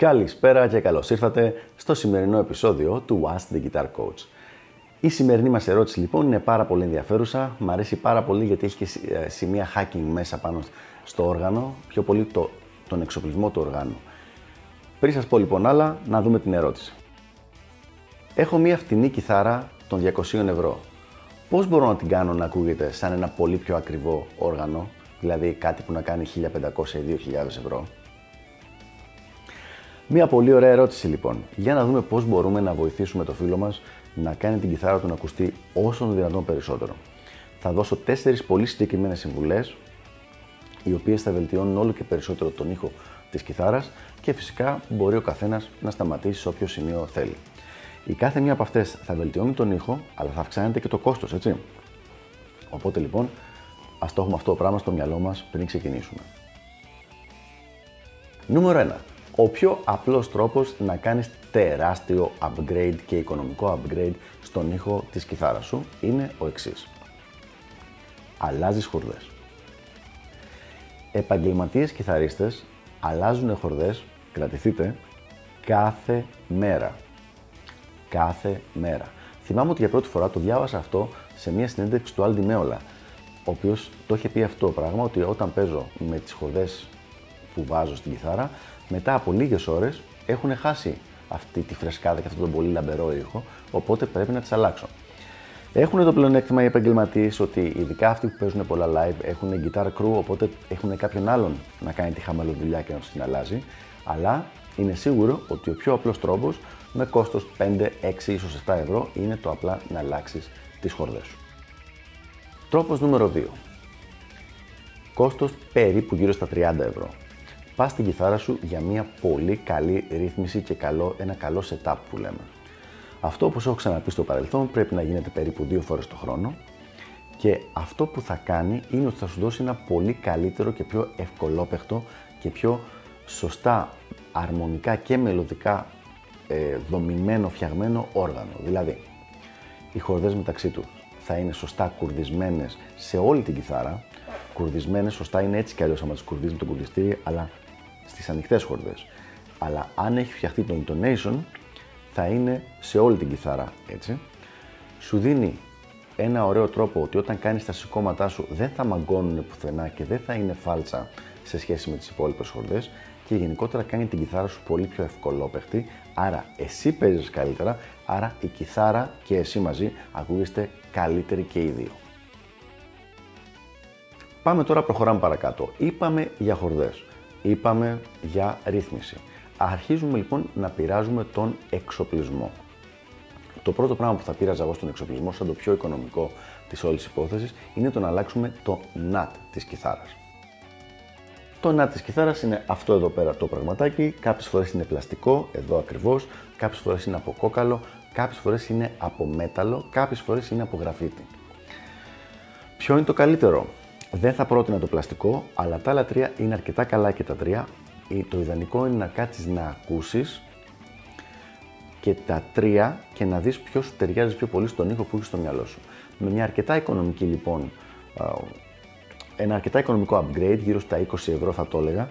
Καλησπέρα και καλώς ήρθατε στο σημερινό επεισόδιο του Ask the Guitar Coach. Η σημερινή μας ερώτηση λοιπόν είναι πάρα πολύ ενδιαφέρουσα, μου αρέσει πάρα πολύ γιατί έχει και ε, σημεία hacking μέσα πάνω στο όργανο, πιο πολύ το, τον εξοπλισμό του οργάνου. Πριν σας πω λοιπόν άλλα, να δούμε την ερώτηση. Έχω μία φτηνή κιθάρα των 200 ευρώ. Πώς μπορώ να την κάνω να ακούγεται σαν ένα πολύ πιο ακριβό όργανο, δηλαδή κάτι που να κάνει 1500 ή 2000 ευρώ; Μία πολύ ωραία ερώτηση λοιπόν. Για να δούμε πώς μπορούμε να βοηθήσουμε το φίλο μας να κάνει την κιθάρα του να ακουστεί όσο το δυνατόν περισσότερο. Θα δώσω τέσσερις πολύ συγκεκριμένες συμβουλές, οι οποίες θα βελτιώνουν όλο και περισσότερο τον ήχο της κιθάρας και φυσικά μπορεί ο καθένας να σταματήσει σε όποιο σημείο θέλει. Η κάθε μία από αυτές θα βελτιώνει τον ήχο, αλλά θα αυξάνεται και το κόστος, έτσι. Οπότε λοιπόν, ας το έχουμε αυτό το πράγμα στο μυαλό μας πριν ξεκινήσουμε. Νούμερο 1 ο πιο απλός τρόπος να κάνεις τεράστιο upgrade και οικονομικό upgrade στον ήχο της κιθάρας σου είναι ο εξής. Αλλάζεις χορδές. Επαγγελματίες κιθαρίστες αλλάζουν χορδές, κρατηθείτε, κάθε μέρα. Κάθε μέρα. Θυμάμαι ότι για πρώτη φορά το διάβασα αυτό σε μια συνέντευξη του Aldi Meola, ο οποίος το είχε πει αυτό το πράγμα, ότι όταν παίζω με τις χορδές που βάζω στην κιθάρα, μετά από λίγες ώρες έχουν χάσει αυτή τη φρεσκάδα και αυτόν τον πολύ λαμπερό ήχο, οπότε πρέπει να τις αλλάξω. Έχουν το πλεονέκτημα οι επαγγελματίες ότι ειδικά αυτοί που παίζουν πολλά live έχουν guitar crew, οπότε έχουν κάποιον άλλον να κάνει τη χαμαλοδουλειά και να τους την αλλάζει. Αλλά είναι σίγουρο ότι ο πιο απλός τρόπος με κόστος 5, 6 ίσως 7 ευρώ είναι το απλά να αλλάξεις τις χορδές σου. Τρόπος νούμερο 2. Κόστος περίπου γύρω στα 30 ευρώ πας στην κιθάρα σου για μια πολύ καλή ρύθμιση και καλό, ένα καλό setup που λέμε. Αυτό όπως έχω ξαναπεί στο παρελθόν πρέπει να γίνεται περίπου δύο φορές το χρόνο και αυτό που θα κάνει είναι ότι θα σου δώσει ένα πολύ καλύτερο και πιο ευκολόπαιχτο και πιο σωστά αρμονικά και μελωδικά ε, δομημένο, φτιαγμένο όργανο. Δηλαδή, οι χορδές μεταξύ του θα είναι σωστά κουρδισμένες σε όλη την κιθάρα. Κουρδισμένες σωστά είναι έτσι κι αλλιώς άμα τις κουρδίζει το κουρδιστήρι, αλλά στις ανοιχτές χορδές. Αλλά αν έχει φτιαχτεί το intonation, θα είναι σε όλη την κιθάρα έτσι. Σου δίνει ένα ωραίο τρόπο ότι όταν κάνεις τα σηκώματά σου δεν θα μαγκώνουν πουθενά και δεν θα είναι φάλτσα σε σχέση με τις υπόλοιπες χορδές και γενικότερα κάνει την κιθάρα σου πολύ πιο ευκολόπαιχτη, άρα εσύ παίζεις καλύτερα, άρα η κιθάρα και εσύ μαζί ακούγεστε καλύτεροι και οι δύο. Πάμε τώρα, προχωράμε παρακάτω. Είπαμε για χορδές είπαμε για ρύθμιση. Αρχίζουμε λοιπόν να πειράζουμε τον εξοπλισμό. Το πρώτο πράγμα που θα πείραζα εγώ στον εξοπλισμό, σαν το πιο οικονομικό της όλης υπόθεσης, είναι το να αλλάξουμε το NAT της κιθάρας. Το NAT της κιθάρας είναι αυτό εδώ πέρα το πραγματάκι. Κάποιες φορές είναι πλαστικό, εδώ ακριβώς. Κάποιες φορές είναι από κόκαλο. Κάποιες φορές είναι από μέταλλο. Κάποιες φορές είναι από γραφίτι. Ποιο είναι το καλύτερο, δεν θα πρότεινα το πλαστικό, αλλά τα άλλα τρία είναι αρκετά καλά και τα τρία. Το ιδανικό είναι να κάτσεις να ακούσεις και τα τρία και να δεις ποιος σου ταιριάζει πιο πολύ στον ήχο που έχεις στο μυαλό σου. Με μια αρκετά οικονομική λοιπόν, ένα αρκετά οικονομικό upgrade, γύρω στα 20 ευρώ θα το έλεγα,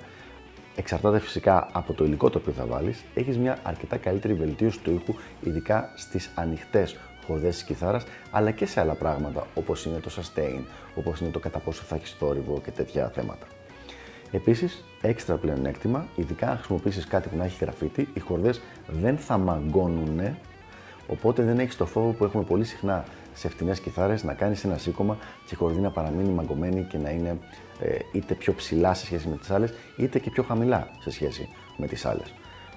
εξαρτάται φυσικά από το υλικό το οποίο θα βάλεις, έχεις μια αρκετά καλύτερη βελτίωση του ήχου, ειδικά στις ανοιχτές χορδές της κιθάρας, αλλά και σε άλλα πράγματα, όπως είναι το sustain, όπως είναι το κατά πόσο θα έχεις θόρυβο και τέτοια θέματα. Επίσης, έξτρα πλεονέκτημα, ειδικά αν χρησιμοποιήσεις κάτι που να έχει γραφίτι, οι χορδές δεν θα μαγκώνουν, οπότε δεν έχεις το φόβο που έχουμε πολύ συχνά σε φτηνές κιθάρες να κάνεις ένα σήκωμα και η χορδή να παραμείνει μαγκωμένη και να είναι ε, είτε πιο ψηλά σε σχέση με τις άλλες, είτε και πιο χαμηλά σε σχέση με τις άλλες.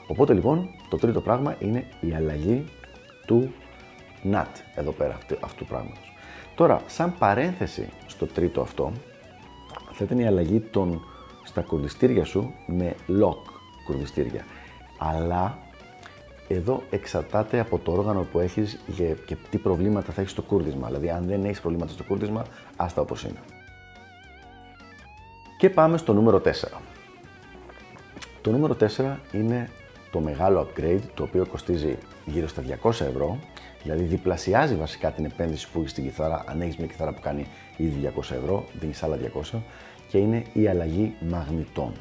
Οπότε λοιπόν, το τρίτο πράγμα είναι η αλλαγή του NAT εδώ πέρα αυτού, αυτού του πράγματος. Τώρα, σαν παρένθεση στο τρίτο αυτό, θα ήταν η αλλαγή των, στα κουρδιστήρια σου με lock κουρδιστήρια. Αλλά εδώ εξαρτάται από το όργανο που έχεις και τι προβλήματα θα έχεις στο κούρδισμα. Δηλαδή, αν δεν έχεις προβλήματα στο κούρδισμα, άστα όπως είναι. Και πάμε στο νούμερο 4. Το νούμερο 4 είναι το μεγάλο upgrade, το οποίο κοστίζει γύρω στα 200 ευρώ Δηλαδή διπλασιάζει βασικά την επένδυση που έχεις στην κιθάρα, αν έχεις μια κιθάρα που κάνει ήδη 200 ευρώ, δίνεις άλλα 200 και είναι η αλλαγή μαγνητών.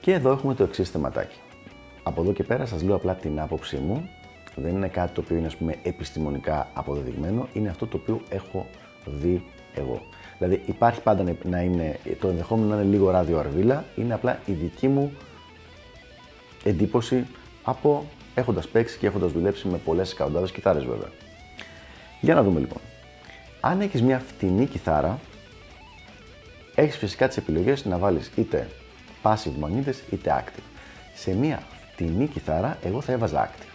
Και εδώ έχουμε το εξής θεματάκι. Από εδώ και πέρα σας λέω απλά την άποψή μου. Δεν είναι κάτι το οποίο είναι ας πούμε επιστημονικά αποδεδειγμένο, είναι αυτό το οποίο έχω δει εγώ. Δηλαδή υπάρχει πάντα να είναι, το ενδεχόμενο να είναι λίγο ράδιο αρβίλα, είναι απλά η δική μου εντύπωση από έχοντας παίξει και έχοντας δουλέψει με πολλές εκατοντάδες κιθάρες βέβαια. Για να δούμε λοιπόν. Αν έχεις μια φτηνή κιθάρα, έχεις φυσικά τις επιλογές να βάλεις είτε passive μαγνήτες είτε active. Σε μια φτηνή κιθάρα εγώ θα έβαζα active.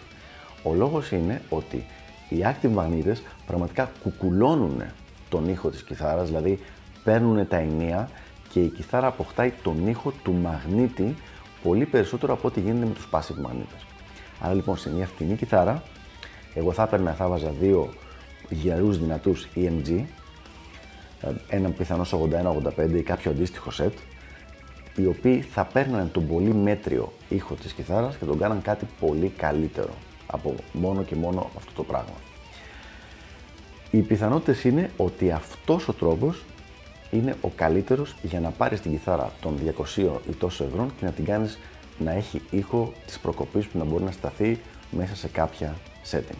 Ο λόγος είναι ότι οι active μαγνήτες πραγματικά κουκουλώνουν τον ήχο της κιθάρας, δηλαδή παίρνουν τα ενία και η κιθάρα αποκτάει τον ήχο του μαγνήτη πολύ περισσότερο από ό,τι γίνεται με τους passive μαγνήτες. Άρα λοιπόν σε μια φτηνή κιθάρα, εγώ θα έπαιρνα, θα βάζα δύο γερούς δυνατούς EMG, έναν πιθανός 81-85 ή κάποιο αντίστοιχο set, οι οποίοι θα παίρναν τον πολύ μέτριο ήχο της κιθάρας και τον κάναν κάτι πολύ καλύτερο από μόνο και μόνο αυτό το πράγμα. Οι πιθανότητες είναι ότι αυτός ο τρόπος είναι ο καλύτερος για να πάρεις την κιθάρα των 200 ή τόσο ευρώ και να την κάνεις να έχει ήχο της προκοπής που να μπορεί να σταθεί μέσα σε κάποια setting.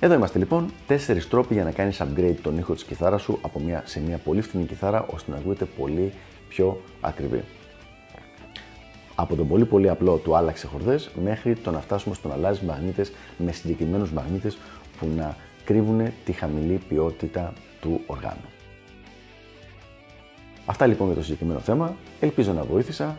Εδώ είμαστε λοιπόν, τέσσερις τρόποι για να κάνεις upgrade τον ήχο της κιθάρας σου από μια, σε μια πολύ φθηνή κιθάρα ώστε να ακούγεται πολύ πιο ακριβή. Από τον πολύ πολύ απλό του άλλαξε χορδές μέχρι το να φτάσουμε στο να αλλάζει μαγνήτες με συγκεκριμένους μαγνήτες που να κρύβουν τη χαμηλή ποιότητα του οργάνου. Αυτά λοιπόν για το συγκεκριμένο θέμα. Ελπίζω να βοήθησα